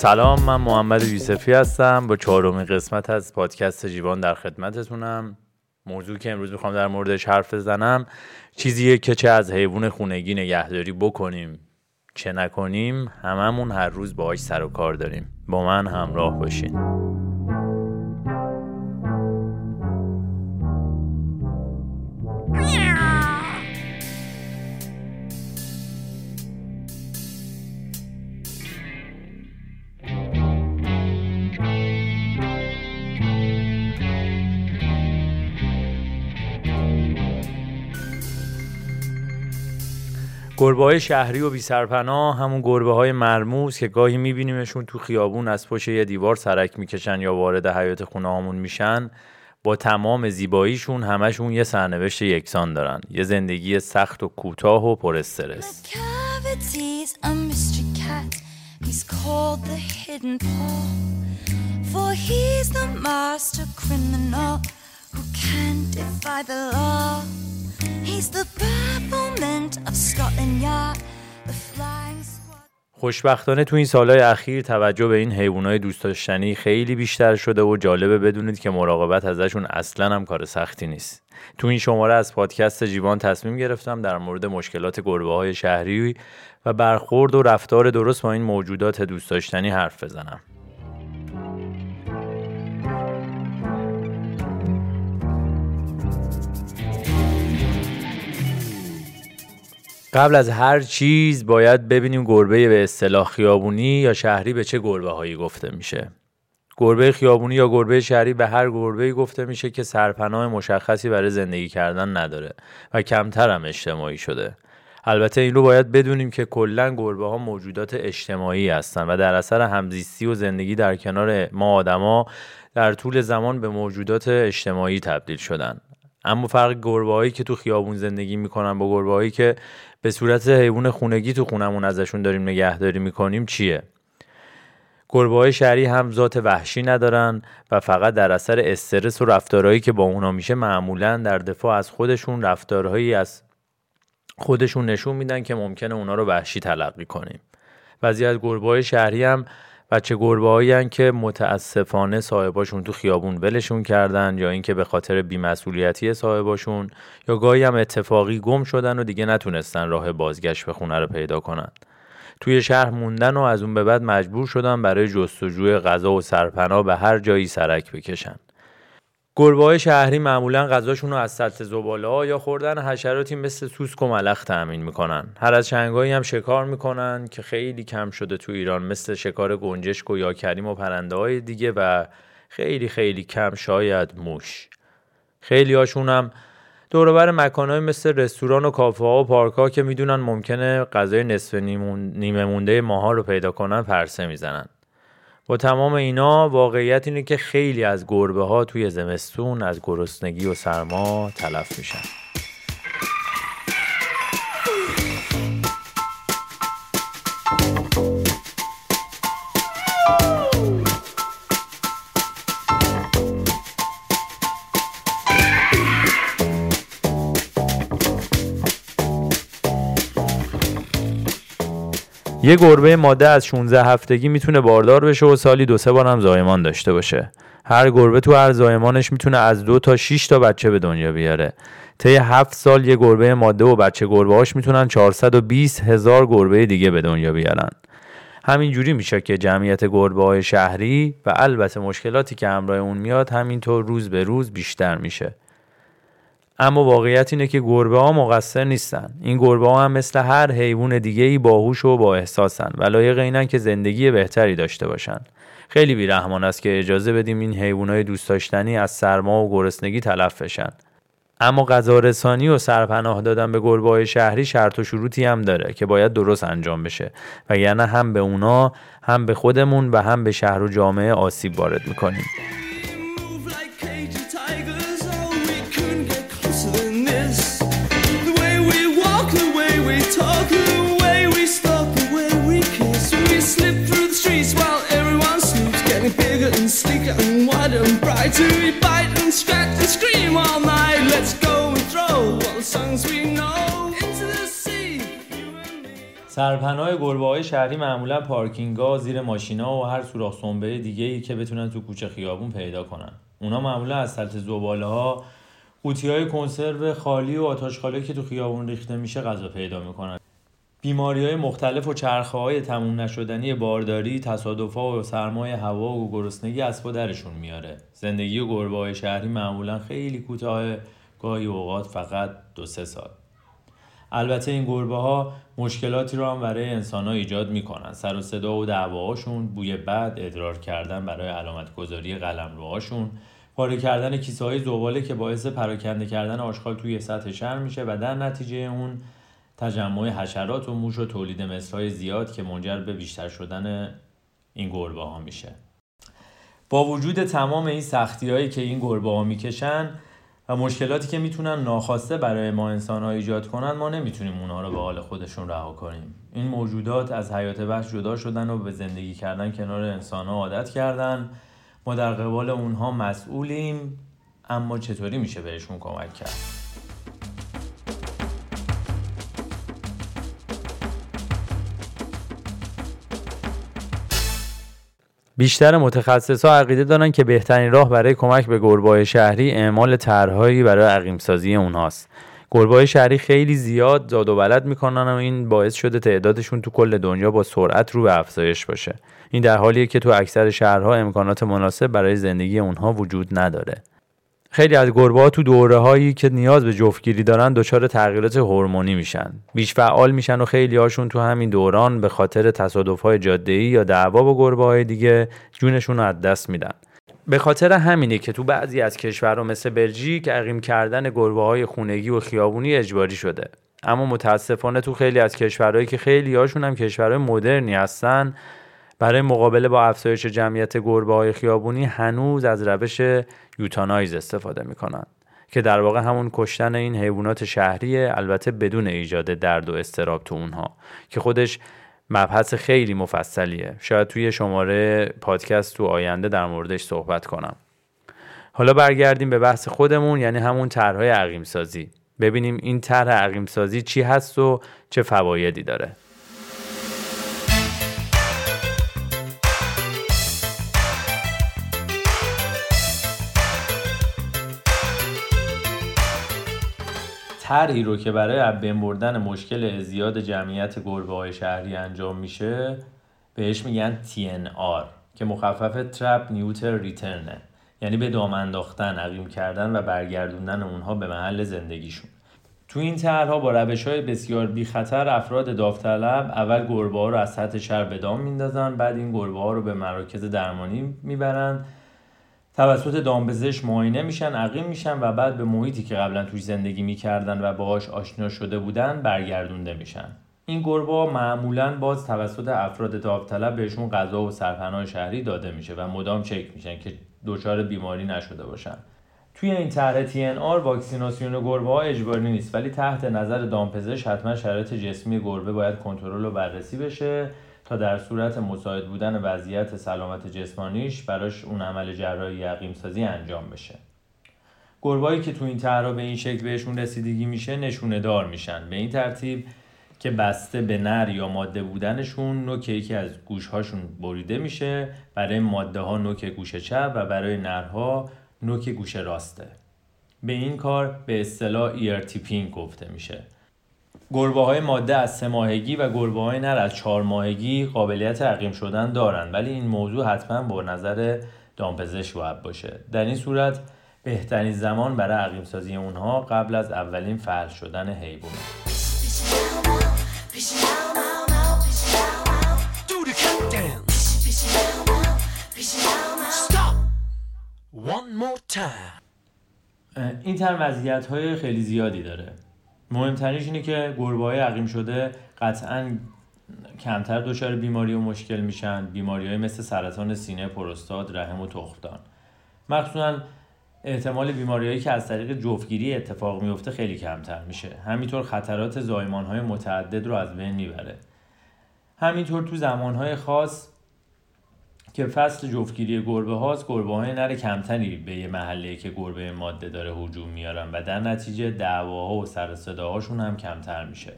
سلام من محمد یوسفی هستم. با چهارمین قسمت از پادکست جیوان در خدمتتونم. موضوع که امروز می‌خوام در موردش حرف بزنم چیزیه که چه از حیوان خونگی نگهداری بکنیم. چه نکنیم هممون هر روز باهاش سر و کار داریم. با من همراه باشین. گربه های شهری و بی سرپناه همون گربه های مرموز که گاهی میبینیمشون تو خیابون از پشت یه دیوار سرک می‌کشن یا وارد حیات خونه هامون میشن با تمام زیباییشون همشون یه سرنوشت یکسان دارن. یه زندگی سخت و کوتاه و پر استرس. خوشبختانه تو این سالهای اخیر توجه به این حیوانات دوست داشتنی خیلی بیشتر شده و جالبه بدونید که مراقبت ازشون اصلا هم کار سختی نیست. تو این شماره از پادکست جیوان تصمیم گرفتم در مورد مشکلات گربه های شهری و برخورد و رفتار درست با این موجودات دوست داشتنی حرف بزنم. قبل از هر چیز باید ببینیم گربه به اصطلاح خیابونی یا شهری به چه گربه هایی گفته میشه. گربه خیابونی یا گربه شهری به هر گربه گفته میشه که سرپناه مشخصی برای زندگی کردن نداره و کمتر هم اجتماعی شده. البته این رو باید بدونیم که کلا گربه ها موجودات اجتماعی هستند و در اثر همزیستی و زندگی در کنار ما آدما در طول زمان به موجودات اجتماعی تبدیل شدن. اما فرق گربه هایی که تو خیابون زندگی می‌کنن با گربه هایی که به صورت حیوان خونگی تو خونمون ازشون داریم نگهداری می‌کنیم چیه؟ گربه های شهری هم ذات وحشی ندارن و فقط در اثر استرس و رفتارهایی که با اونا میشه معمولا در دفاع از خودشون رفتارهایی از خودشون نشون میدن که ممکنه اونا رو وحشی تلقی کنیم. بعضی از گربه های شهری هم بچه گربه هایی که متاسفانه صاحباشون تو خیابون ولشون کردن یا اینکه به خاطر بیمسئولیتی صاحباشون یا گاهی هم اتفاقی گم شدن و دیگه نتونستن راه بازگشت به خونه رو پیدا کنن. توی شهر موندن و از اون به بعد مجبور شدن برای جستجوی غذا و سرپناه به هر جایی سرک بکشن. گربه های شهری معمولا غذاشون رو از سطح زباله ها یا خوردن حشراتی مثل سوسک و ملخ تأمین می‌کنن. هر از چنگایی هم شکار می‌کنن که خیلی کم شده تو ایران مثل شکار گنجشک و یا کریم و پرنده های دیگه و خیلی خیلی کم شاید موش. خیلی هاشون هم دوروبر مکانهای مثل رستوران و کافه ها و پارک ها که می‌دونن ممکنه غذای نصف نیمه مونده ماها رو پیدا کنن پرسه می‌زنن. با تمام اینا واقعیت اینه که خیلی از گربه ها توی زمستون از گرسنگی و سرما تلف میشن. یه گربه ماده از 16 هفتگی می‌تونه باردار بشه و سالی دو سه هم زایمان داشته باشه. هر گربه تو هر زایمانش می‌تونه از دو تا 6 تا بچه به دنیا بیاره. طی هفت سال یه گربه ماده و بچه گربه هاش می‌تونن 420 هزار گربه دیگه به دنیا بیارن. همینجوری میشه که جمعیت گربه های شهری و البته مشکلاتی که همراه اون میاد همینطور روز به روز بیشتر میشه. اما واقعیت اینه که گربه ها مقصر نیستن. این گربه ها هم مثل هر حیوان دیگه ای باهوش و با احساسن و لایق اینن که زندگی بهتری داشته باشن. خیلی بیرحمان است که اجازه بدیم این حیوانات دوست داشتنی از سرما و گرسنگی تلف بشن. اما غذا رسانی و سرپناه دادن به گربه های شهری شرط و شروطی هم داره که باید درست انجام بشه. و یعنی هم به اونا هم به خودمون و هم به شهر و جامعه آسیب وارد می‌کنیم. like سرپناه گربه های شهری معمولا پارکینگ ها زیر ماشینا و هر سوراخ سنبه دیگه ای که بتونن تو کوچه خیابون پیدا کنن. اونا معمولا از سلط زباله ها قوطی های کنسرو خالی و آتاشخاله که تو خیابون ریخته میشه غذا پیدا می‌کنن. بیماری های مختلف و چرخه های تموم نشدنی بارداری تصادف ها و سرمای هوا و گرسنگی اسبا درشون میاره. زندگی گربه های شهری معمولا خیلی کوتاه گاهی اوقات فقط دو سه سال. البته این گربه ها مشکلاتی رو هم برای انسان ها ایجاد می‌کنن. سر و صدا و دعواهاشون بوی بد ادرار کردن برای علامت گذاری قلم روهاشون پاره کردن کیسه های زباله که باعث پراکنده کردن آشغال توی سطح شهر میشه و در نتیجه اون تجمع حشرات و موش و تولید مثلهای زیاد که منجر به بیشتر شدن این گربه ها میشه. با وجود تمام این سختی هایی که این گربه ها می‌کشن و مشکلاتی که می‌تونن ناخواسته برای ما انسان ها ایجاد کنن ما نمی‌تونیم اونها رو به حال خودشون رها کنیم. این موجودات از حیات وحش جدا شدن و به زندگی کردن کنار انسان ها عادت کردن. ما در قبال اونها مسئولیم اما چطوری میشه بهشون کمک کرد؟ بیشتر متخصصا عقیده دارن که بهترین راه برای کمک به گربه شهری اعمال طرحهایی برای عقیمسازی اونهاست گربه شهری خیلی زیاد زاد و ولد می‌کنن و این باعث شده تعدادشون تو کل دنیا با سرعت رو به افزایش باشه. این در حالیه که تو اکثر شهرها امکانات مناسب برای زندگی اونها وجود نداره. خیلی از گربه ها تو دوره هایی که نیاز به جفتگیری دارن دچار تغییرات هورمونی میشن. بیش فعال میشن و خیلی هاشون تو همین دوران به خاطر تصادف های جاده یا دعوا با گربه های دیگه جونشون رو از دست میدن. به خاطر همینه که تو بعضی از کشورها مثل بلژیک عقیم کردن گربه های خونگی و خیابونی اجباری شده. اما متاسفانه تو خیلی از کشورهایی که خیلی هاشون هم کشورهای مدرنی هستن برای مقابله با افزایش جمعیت گربه های خیابونی هنوز از روش یوتانایز استفاده می‌کنن که در واقع همون کشتن این حیوانات شهریه البته بدون ایجاد درد و استراب تو اونها که خودش مبحث خیلی مفصلیه. شاید توی شماره پادکست تو آینده در موردش صحبت کنم. حالا برگردیم به بحث خودمون یعنی همون طرحهای عقیم سازی ببینیم این طرح عقیم سازی چی هست و چه فوایدی داره. طرحی رو که برای از بردن مشکل زیاد جمعیت گربه های شهری انجام میشه بهش میگن TNR که مخفف ترپ نیوتر ریترنه یعنی به دام انداختن عقیم کردن و برگردوندن اونها به محل زندگیشون. تو این طرحها با روش های بسیار بی خطر افراد داوطلب اول گربه ها رو از سطح شهر به دام میندازن بعد این گربه ها رو به مراکز درمانی می‌برن. توسط دامپزشک معاینه میشن عقیم میشن و بعد به محیطی که قبلا توش زندگی می‌کردن و باهاش آشنا شده بودن برگردونده میشن. این گربه معمولا باز توسط افراد داوطلب بهشون غذا و سرپناه شهری داده میشه و مدام چک میشن که دچار بیماری نشده باشن. توی این طرح TNR واکسیناسیون گربه ها اجباری نیست ولی تحت نظر دامپزشک حتما شرایط جسمی گربه باید کنترل و بررسی بشه. تا در صورت مساعد بودن وضعیت سلامت جسمانیش براش اون عمل جراحی یقیم سازی انجام بشه. گربایی که تو این طرح به این شکل بهشون رسیدگی میشه نشونه دار میشن. به این ترتیب که بسته به نر یا ماده بودنشون نوک یکی از گوشهاشون بریده میشه برای ماده ها نوک گوش چپ و برای نرها نوک گوش راسته. به این کار به اصطلاح ear tipping گفته میشه. گربه های ماده از سه ماهگی و گربه های نر از چهار ماهگی قابلیت عقیم شدن دارند ولی این موضوع حتما با نظر دامپزشک باید باشه. در این صورت بهترین زمان برای عقیم سازی اونها قبل از اولین فحل شدن حیوان. این تر وضعیت های خیلی زیادی داره. مهمترینش اینه که گربه های عقیم شده قطعا کمتر دچار بیماری و مشکل میشن. بیماری های مثل سرطان سینه پروستات رحم و تخمدان. مخصوصا احتمال بیماریهایی که از طریق جفتگیری اتفاق میفته خیلی کمتر میشه. همینطور خطرات زایمان های متعدد رو از بین می‌بره. همینطور تو زمان های خاص که فصل جفتگیری گربه هاست گربه های نر کمتری به یه محله که گربه ماده داره حجوم میارن و در نتیجه دعواها و سر صداهاشون هم کمتر میشه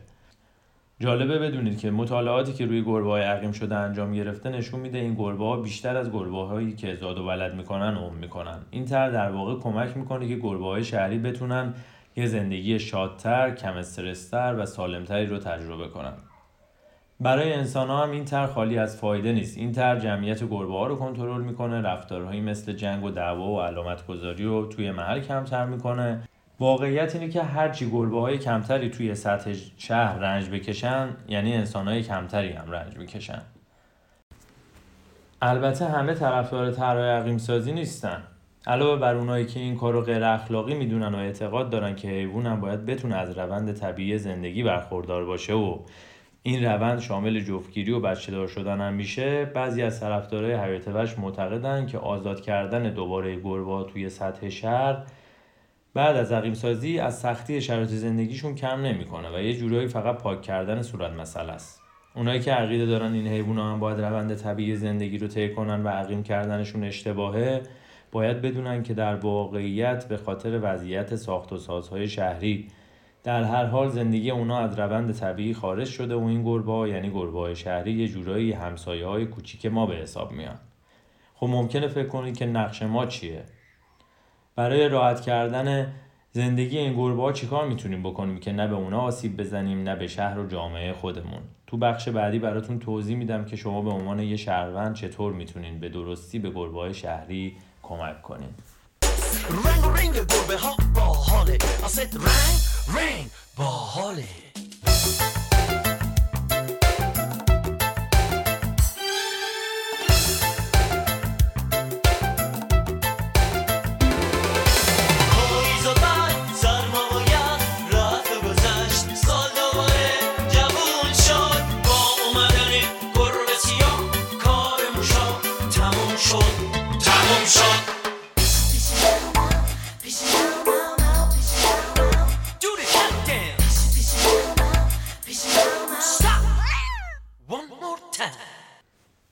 جالبه بدونید که مطالعاتی که روی گربه های عقیم شده انجام گرفته نشون میده این گربه ها بیشتر از گربه هایی که زاد و ولد می‌کنن عمر می‌کنن این تر در واقع کمک می‌کنه که گربه های شهری بتونن یه زندگی شادتر، کم استرستر و سالمتری رو تجربه کنن. برای انسان ها هم این تر خالی از فایده نیست. این تر جمعیت گربه ها رو کنترل می‌کنه، رفتارهایی مثل جنگ و دعوا و علامت گذاری رو توی محل کمتر می‌کنه. واقعیت اینه که هرچی گربه های کمتری توی سطح شهر رنج بکشن یعنی انسان های کمتری هم رنج می‌کشن. البته همه طرفدار طرح عقیم سازی نیستن. علاوه بر اونایی که این کارو غیر اخلاقی می‌دونن و اعتقاد دارن که حیوان هم باید بتونه از روند طبیعی زندگی برخوردار باشه و این روند شامل جفتگیری و بچه دار شدن هم میشه. بعضی از طرفدارای حیات وحش معتقدن که آزاد کردن دوباره گربه توی سطح شهر بعد از عقیم سازی از سختی شرایط زندگیشون کم نمی‌کنه و یه جورایی فقط پاک کردن صورت مسئله است. اونایی که عقیده دارن این حیونا هم باید روند طبیعی زندگی رو طی کنن و عقیم کردنشون اشتباهه باید بدونن که در واقعیت به خاطر وضعیت ساخت و سازهای شهری در هر حال زندگی اونا از روند طبیعی خارج شده و این گربه یعنی گربه شهری یه جورایی همسایه های کوچیک ما به حساب میان. خب ممکنه فکر کنید که نقش ما چیه؟ برای راحت کردن زندگی این گربه ها چیکار می‌تونیم بکنیم که نه به اونا آسیب بزنیم نه به شهر و جامعه خودمون؟ تو بخش بعدی براتون توضیح میدم که شما به عنوان یه شهروند چطور می‌تونین به درستی به گربه شهری کمک کنین. رنگ رنگ گربه ها با حاله. رنگ رنگ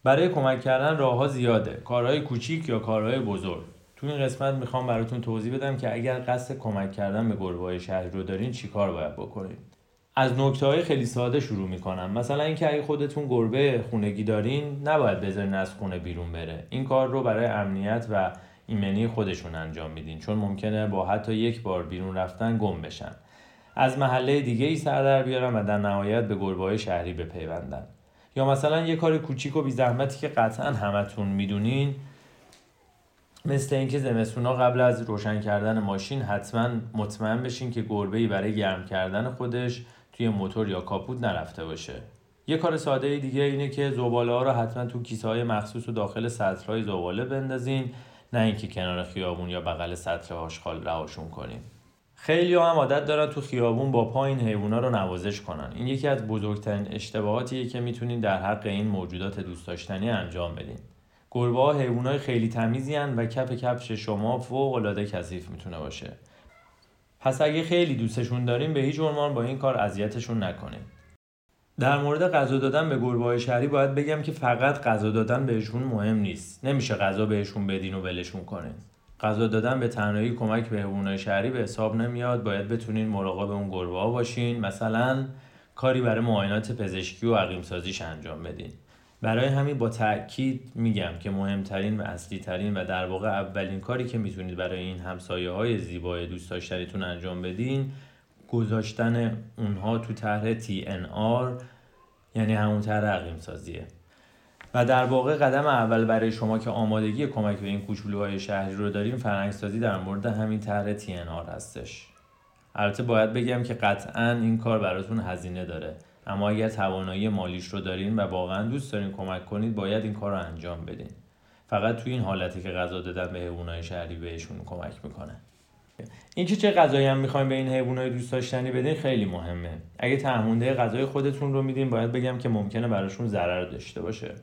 برای کمک کردن راه ها زیاده. کارهای کوچیک یا کارهای بزرگ. تو این قسمت می‌خوام براتون توضیح بدم که اگر قصد کمک کردن به گربه های شهری رو دارین چیکار باید بکنید از نکته های خیلی ساده شروع می‌کنم. مثلا اینکه اگه خودتون گربه خونگی دارین نباید بذارین از خونه بیرون بره. این کار رو برای امنیت و ایمنی خودشون انجام میدین چون ممکنه با حتی یک بار بیرون رفتن گم بشن. از محله دیگه ای سر در بیارن و در نهایت به گربه های شهری بپیوندن. یا مثلا یه کار کوچیک و بی زحمتی که قطعا همتون می‌دونین مثل اینکه زمستونا قبل از روشن کردن ماشین حتما مطمئن بشین که گربه برای گرم کردن خودش توی موتور یا کاپوت نرفته باشه. یه کار ساده دیگه اینه که زباله ها رو حتما تو کیسه های مخصوص و داخل سطل های زباله بندازین نه اینکه کنار خیابون یا بغل سطل آشغال رهاشون کنین. خیلی هم عادت دارن تو خیابون با پا این رو نوازش کنن. این یکی از بزرگترین اشتباهاتیه که می‌تونین در حق این موجودات دوست داشتنی انجام بدین. گربه ها حیوانای خیلی تمیزی و کف کفش شما فوق العاده کثیف می‌تونه باشه. پس اگه خیلی دوستشون داریم به هیچ عنوان با این کار اذیتشون نکنید در مورد غذا دادن به گربه های شهری باید بگم که فقط غذا دادن بهشون مهم نیست. نمیشه غذا بهشون بدین و ولشون کنین. غذا دادن به تنهایی کمک به حیوانات شهری به حساب نمیاد. باید بتونین مراقب اون گربه ها باشین. مثلا کاری برای معاینات پزشکی و عقیم سازیش انجام بدین. برای همین با تاکید میگم که مهمترین و اصلی ترین و در واقع اولین کاری که می‌تونید برای این همسایه های زیبای دوست داشتنیتون انجام بدین گذاشتن اونها تو طرح TNR یعنی همون طرح عقیم سازیه و در واقع قدم اول برای شما که آمادگی کمک به این کوچولوهای شهری رو داریم فرهنگسازی در مورد همین طرح TNR هستش. البته باید بگم که قطعا این کار براتون هزینه داره. اما اگر توانایی مالیش رو دارین و واقعا دوست دارین کمک کنید باید این کار رو انجام بدین. فقط توی این حالتی که غذا دادن به حیوانات شهری بهشون کمک می‌کنه. اینکه چه غذایی هم می‌خوایم به این حیوانات دوست داشتنی بدین خیلی مهمه. اگه تهمونده غذای خودتون رو میدین باید بگم که ممکنه براشون ضرر داشته باشه.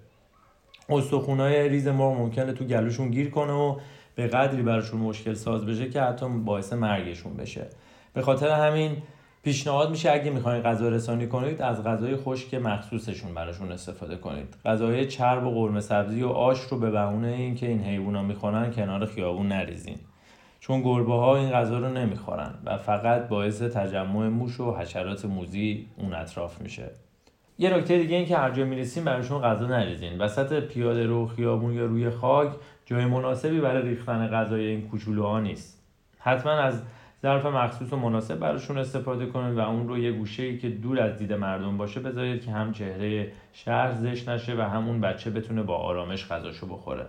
استخونای ریز مرغ ممکنه تو گلوشون گیر کنه و به قدری براشون مشکل ساز بشه که حتی باعث مرگشون بشه. به خاطر همین پیشنهاد میشه اگه می‌خواین غذا رسانی کنید از غذای خشک مخصوصشون براشون استفاده کنید. غذای چرب و قرمه سبزی و آش رو به بهونه اینکه این حیوونا می‌خورن کنار خیابون نریزین. چون گربه ها این غذا رو نمی‌خورن و فقط باعث تجمع موش و حشرات موزی اون اطراف میشه. یه نکته دیگه این که هر جا می‌رسیم براشون غذا نریزین. وسط پیاده رو خیابون یا روی خاک جای مناسبی برای ریختن غذای این کوچولوها نیست. حتما از ظرف مخصوص و مناسب براشون استفاده کنید و اون رو یه گوشه ای که دور از دید مردم باشه بذارید که هم چهره شهر زشت نشه و همون بچه بتونه با آرامش غذاشو بخوره.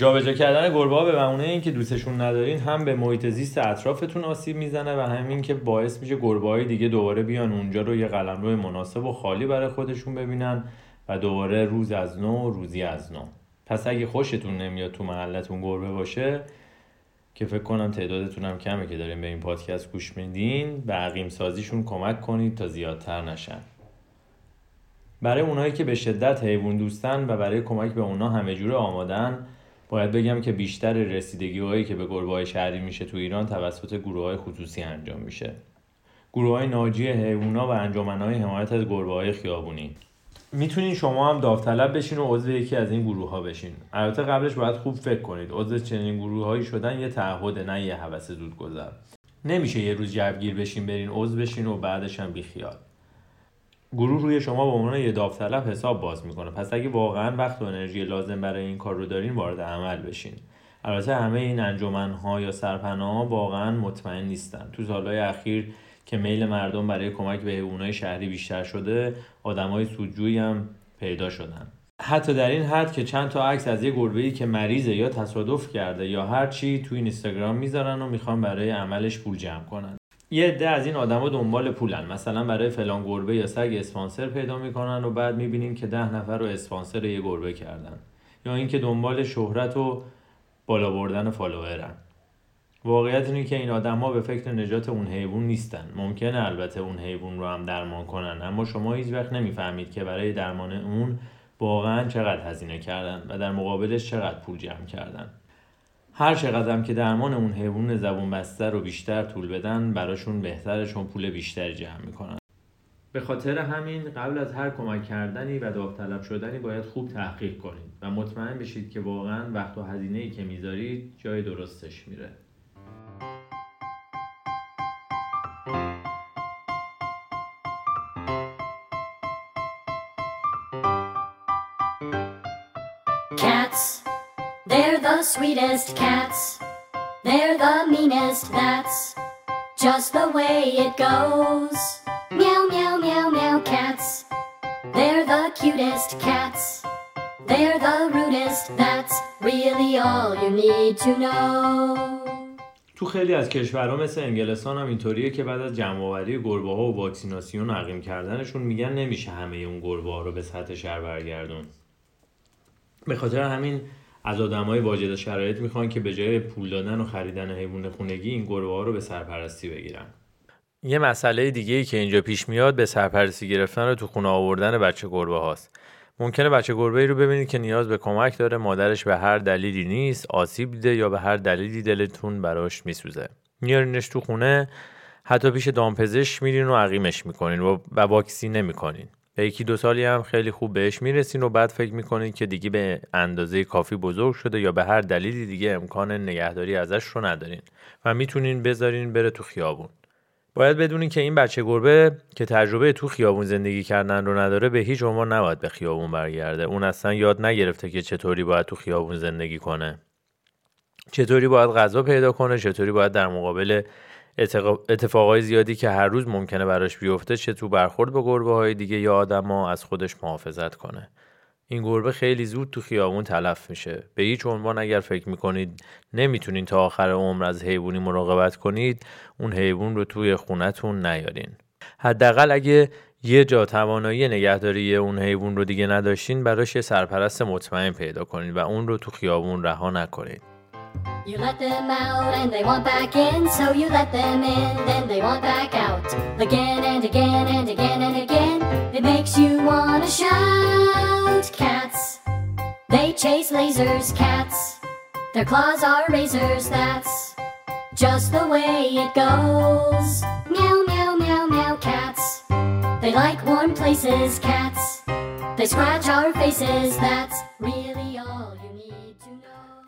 جابجا کردن گربه ها به بهونه اینکه دوستشون ندارین هم به محیط زیست اطرافتون آسیب می‌زنه و همین که باعث میشه گربه های دیگه دوباره بیان اونجا رو یه قلمرو مناسب و خالی برای خودشون ببینن و دوباره روز از نو روزی از نو. پس اگه خوشتون نمیاد تو محلتون گربه باشه که فکر کنم تعدادتون هم کمه که داریم به این پادکست گوش میدین به عقیم سازیشون کمک کنید تا زیادتر نشن. برای اونایی که به شدت حیوان دوستن و برای کمک به اونا همه جوره آمادن باید بگم که بیشتر رسیدگی هایی که به گربه های شهری میشه تو ایران توسط گروه های خصوصی انجام میشه. گروه های ناجی حیوونا و انجمن های حمایت از گربه های خیابونی. می‌تونین شما هم داوطلب بشین و عضو یکی از این گروه ها بشین. البته قبلش باید خوب فکر کنید. عضو چنین گروه هایی شدن یه تعهد نه یه هوس زود گذر نمیشه یه روز جوگیر بشین برین عضو بشین و بعدش هم بیخیال. گروه روی شما به عنوان یه داوطلب حساب باز می‌کنه. پس اگه واقعا وقت و انرژی لازم برای این کار رو دارین وارد عمل بشین. البته همه این ها یا ها واقعا مطمئن نیستن. تو سالهای اخیر که میل مردم برای کمک به حیوانات شهری بیشتر شده آدمای سودجویی هم پیدا شدن. حتی در این حد که چند تا عکس از یه گربه‌ای که مریضه یا تصادف کرده یا هر چی تو اینستاگرام می‌ذارن و می‌خوان برای عملش پول جمع کنن. یه عده از این آدما دنبال پولن. مثلا برای فلان گربه یا سگ اسپانسر پیدا می‌کنن و بعد می‌بینیم که ده نفر رو اسپانسر یه گربه کردن. یا اینکه دنبال شهرت و بالا بردن فالوورن. واقعیت اینه که این آدما به فکر نجات اون حیوان نیستن. ممکنه البته اون حیوان رو هم درمان کنن اما شما هیچ وقت نمی‌فهمید که برای درمان اون واقعا چقدر هزینه کردن و در مقابلش چقدر پول جمع کردن. هر چقدرم که درمان اون حیوان زبون بسته رو بیشتر طول بدن براشون بهتره چون پول بیشتری جمع می‌کنن. به خاطر همین قبل از هر کمک کردنی و داوطلب شدنی باید خوب تحقیق کنید و مطمئن بشید که واقعا وقت و هزینه ای که می‌ذارید جای درستش میره. Sweetest cats. They're the meanest, that's just the way it goes. Meow, meow, meow, meow, cats. They're the cutest cats. They're the rudest, that's really all you need to know. تو خیلی از کشورها مثل انگلستان هم اینطوریه که بعد از جمعآوری گربه ها و واکسیناسیون عقیم کردنشون میگن نمیشه همه اون گربه ها رو به سطح شهر برگردون به خاطر همین از آدمای واجد شرایط می‌خوان که به جای پول دادن و خریدن حیوان خونگی این گربه ها رو به سرپرستی بگیرن. یه مسئله دیگه ای که اینجا پیش میاد به سرپرستی گرفتن رو تو خونه آوردن بچه گربه هاست. ممکنه بچه گربه ای رو ببینید که نیاز به کمک داره مادرش به هر دلیلی نیست آسیب دیده یا به هر دلیلی دلتون براش میسوزه. میارینش تو خونه حتی پیش دامپزشک میرین و عقیمش می‌کنین و واکسین نمی‌کنین. به یکی دو سالی هم خیلی خوب بهش می‌رسین و بعد فکر می‌کنین که دیگه به اندازه کافی بزرگ شده یا به هر دلیلی دیگه امکان نگهداری ازش رو ندارین و می‌تونین بذارین بره تو خیابون. باید بدونین که این بچه گربه که تجربه تو خیابون زندگی کردن رو نداره به هیچ عنوان نباید به خیابون برگرده. اون اصلا یاد نگرفته که چطوری باید تو خیابون زندگی کنه. چطوری باید غذا پیدا کنه چطوری باید در مقابل اتفاقای زیادی که هر روز ممکنه براش بیفته چه تو برخورد با گربه های دیگه یا آدما از خودش محافظت کنه. این گربه خیلی زود تو خیابون تلف میشه. به هیچ عنوان اگر فکر می‌کنید نمی‌تونین تا آخر عمر از حیوانی مراقبت کنید اون حیوان رو توی خونتون نیارین. حداقل اگه یه جا توانایی نگهداری اون حیوان رو دیگه نداشتین براش یه سرپرست مطمئن پیدا کنید و اون رو تو خیابون رها نکنید You let them out and they want back in, so you let them in, then they want back out. Again and again and again and again, it makes you wanna shout. Cats, they chase lasers, cats. Their claws are razors, that's just the way it goes. Meow, meow, meow, meow, cats. They like warm places, cats. They scratch our faces, that's really all you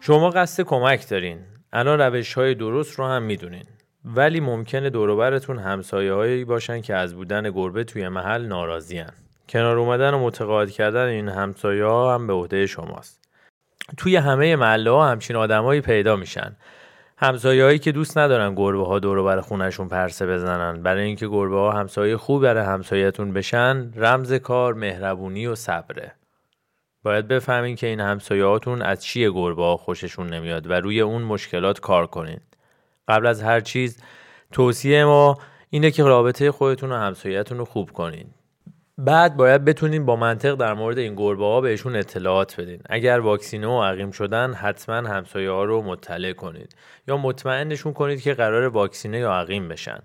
شما قصد کمک دارین. الان روش های درست رو هم می‌دونین. ولی ممکنه دوروبرتون همسایه هایی باشن که از بودن گربه توی محل ناراضیان کنار اومدن و متقاعد کردن این همسایه ها هم به عهده شماست. توی همه محله ها همچین آدمایی پیدا میشن. همسایه‌هایی که دوست ندارن گربه ها دور بر خونشون پرسه بزنن. برای اینکه گربه ها همسایه خوب برای همسایتون بشن رمز کار مهربونی و صبره. باید بفهمین که این همسایه‌هاتون از چیه گربه ها خوششون نمیاد و روی اون مشکلات کار کنین. قبل از هر چیز توصیه ما اینه که رابطه خودتون و همسایه‌تون رو خوب کنین. بعد باید بتونین با منطق در مورد این گربه ها بهشون اطلاعات بدین. اگر واکسینه و عقیم شدن حتما همسایه ها رو مطلع کنید یا مطمئنشون کنید که قرار واکسینه یا عقیم بشن.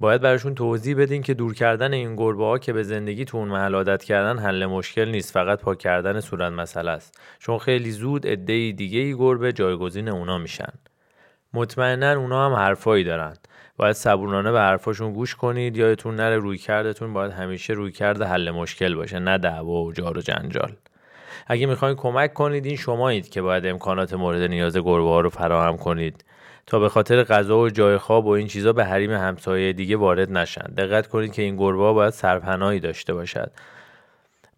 باید براشون توضیح بدین که دور کردن این گربه ها که به زندگی تو اون محل عادت کردن حل مشکل نیست فقط پاک کردن صورت مسئله است. چون خیلی زود عده دیگه ای گربه جایگزین اونا میشن. مطمئنا اونا هم حرفایی دارن. باید صبورانه به حرفاشون گوش کنید یادتون نره روی کردتون باید همیشه روی کرده حل مشکل باشه نه دعوا و جار و جنجال. اگه می‌خواین کمک کنید این شمایید که باید امکانات مورد نیاز گربه ها رو فراهم کنید. تا به خاطر غذا و جای خواب و این چیزا به حریم همسایه دیگه وارد نشن. دقت کنید که این گربه ها باید سرپناهی داشته باشد.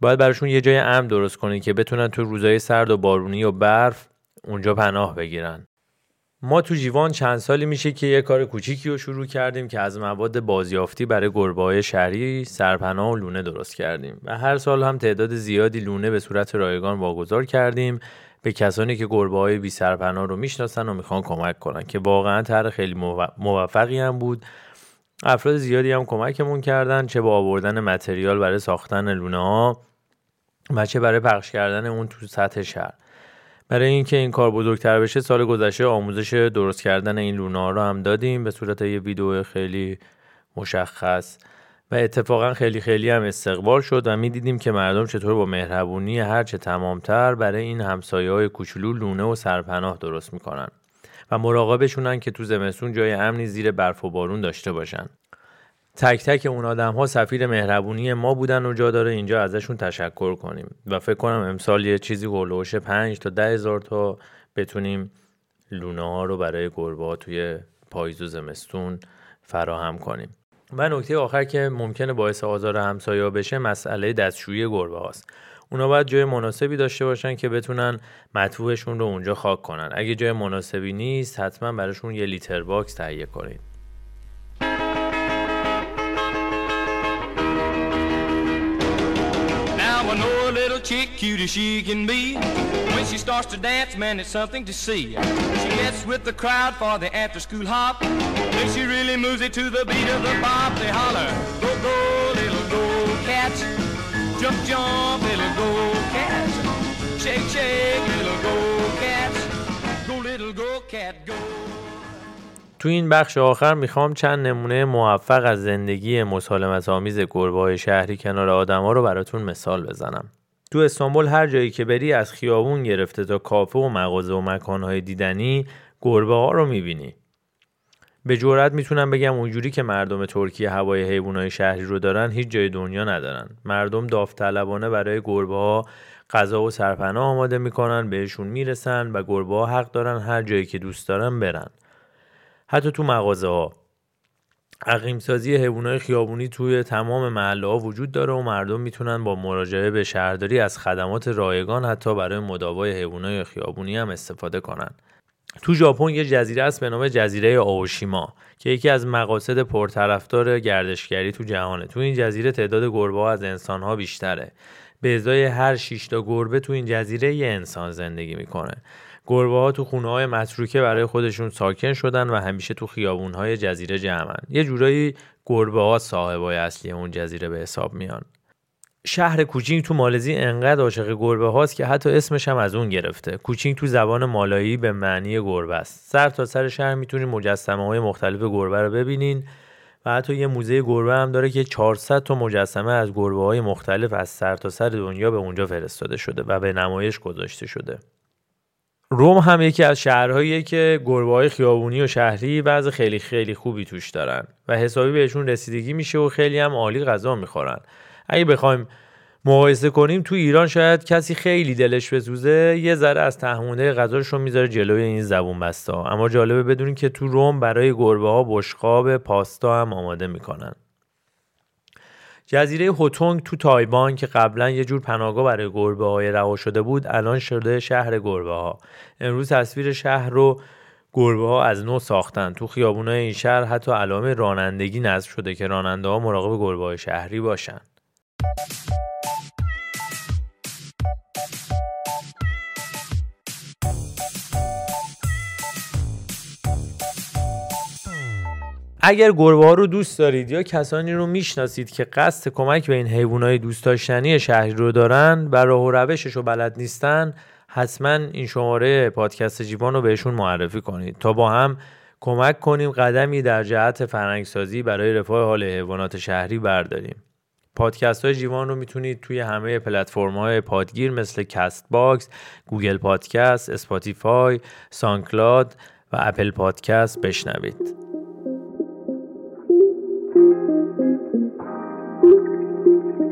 باید براشون یه جای امن درست کنید که بتونن تو روزای سرد و بارونی و برف اونجا پناه بگیرن. ما تو جیوان چند سالی میشه که یه کار کوچیکی رو شروع کردیم که از مواد بازیافتی برای گربه های شهری سرپناه و لونه درست کردیم. و هر سال هم تعداد زیادی لونه به صورت رایگان واگذار کردیم به کسانی که گربه های بی سرپناه رو می‌شناسن و می‌خوان کمک کنن که واقعا طرح خیلی موفقی هم بود. افراد زیادی هم کمکمون کردن چه با آوردن متریال برای ساختن لونه ها و چه برای پخش کردن اون تو سطح شهر. برای اینکه این کار بزرگتر بشه سال گذشته آموزش درست کردن این لونا رو هم دادیم. به صورت یه ویدیو خیلی مشخص. و اتفاقا خیلی خیلی هم استقبال شد و می‌دیدیم که مردم چطور با مهربونی هرچه تمامتر برای این همسایه های کوچولو لونه و سرپناه درست می‌کنن و مراقبشونن که تو زمستون جای امنی زیر برف و بارون داشته باشن. تک تک اون آدم ها سفیر مهربونی ما بودن و جا داره اینجا ازشون تشکر کنیم و فکر کنم امسال یه چیزی هلوش پنج تا ده هزار تا بتونیم لونه ها رو برای گربه ها توی پاییز و زمستون فراهم کنیم. و نکته آخر که ممکنه باعث آزار همسایه بشه مسئله دستشویی گربه هاست. اونا باید جای مناسبی داشته باشن که بتونن مدفوعشون رو اونجا خاک کنن. اگه جای مناسبی نیست حتما براشون یه litter box تهیه کنید cute as she can be. When she starts to dance, man, it's something to see. She gets with the crowd for the after school hop. Then she really moves it to the beat of the bop. They holler, go, go, little go cats. Jump, jump, little go cats. Shake, shake, little go cats. Go, little go cat, go. تو این بخش آخر می‌خوام چند نمونه موفق از زندگی مسالمت آمیز گربه های شهری کنار آدم ها رو براتون مثال بزنم. تو استانبول هر جایی که بری از خیابون گرفته تا کافه و مغازه و مکانهای دیدنی گربه ها رو می‌بینی. به جورت می‌تونم بگم اونجوری که مردم ترکیه هوای حیوانات شهری رو دارن هیچ جای دنیا ندارن. مردم داوطلبانه برای گربه ها غذا و سرپناه آماده می‌کنن بهشون می‌رسن و گربه ها حق دارن هر جایی که دوست دارن برن. حتی تو مغازه ها عقیمسازی حیوانات خیابونی توی تمام محله ها وجود داره و مردم می‌تونن با مراجعه به شهرداری از خدمات رایگان حتی برای مداوای حیوانات خیابونی هم استفاده کنن. تو ژاپن یه جزیره است به نام جزیره آوشیما که یکی از مقاصد پرطرفدار گردشگری تو جهانه. تو این جزیره تعداد گربه ها از انسان ها بیشتره. به ازای هر 6 تا گربه تو این جزیره یه انسان زندگی می‌کنه. گربه ها تو خونه های متروکه برای خودشون ساکن شدن و همیشه تو خیابون های جزیره جمعن. یه جورایی گربه ها صاحبای اصلی اون جزیره به حساب میان. شهر کوچینگ تو مالزی انقدر عاشق گربه هاست که حتی اسمش هم از اون گرفته. کوچینگ تو زبان مالایی به معنی گربه است. سر تا سر شهر می‌تونین مجسمه های مختلف گربه رو ببینین و حتی یه موزه گربه هم داره که 400 تا مجسمه از گربه های مختلف از سر تا سر دنیا به اونجا فرستاده شده و به نمایش گذاشته شده. روم هم یکی از شهرهاییه که گربه های خیابونی و شهری وضع خیلی خیلی خوبی توش دارن و حسابی بهشون رسیدگی میشه و خیلی هم عالی غذا می‌خورن. اگه بخوایم مقایسه کنیم تو ایران شاید کسی خیلی دلش بسوزه یه ذره از تهمونده غذاش رو می‌ذاره جلوی این زبون بستا. اما جالبه بدونیم که تو روم برای گربه ها بشقاب پاستا هم آماده می‌کنن. جزیره هوتونگ تو تایوان که قبلا یه جور پناهگاه برای گربه های رها شده بود الان شده شهر گربه ها. امروز تصویر شهر رو گربه ها از نو ساختن. تو خیابونای این شهر حتی علامه رانندگی نصب شده که راننده ها مراقب گربه های شهری باشن. اگر گربه ها رو دوست دارید یا کسانی رو می‌شناسید که قصد کمک به این حیوانات دوست داشتنی شهری رو دارن و راه و روشش رو بلد نیستن حتما این شماره پادکست جیوان رو بهشون معرفی کنید تا با هم کمک کنیم قدمی در جهت فرهنگسازی برای رفاه حال حیوانات شهری برداریم پادکست های جیوان رو می‌تونید توی همه پلتفرم های پادگیر مثل Castbox، Google Podcast، Spotify، سانکلاد و اپل پادکست بشنوید. Thank you.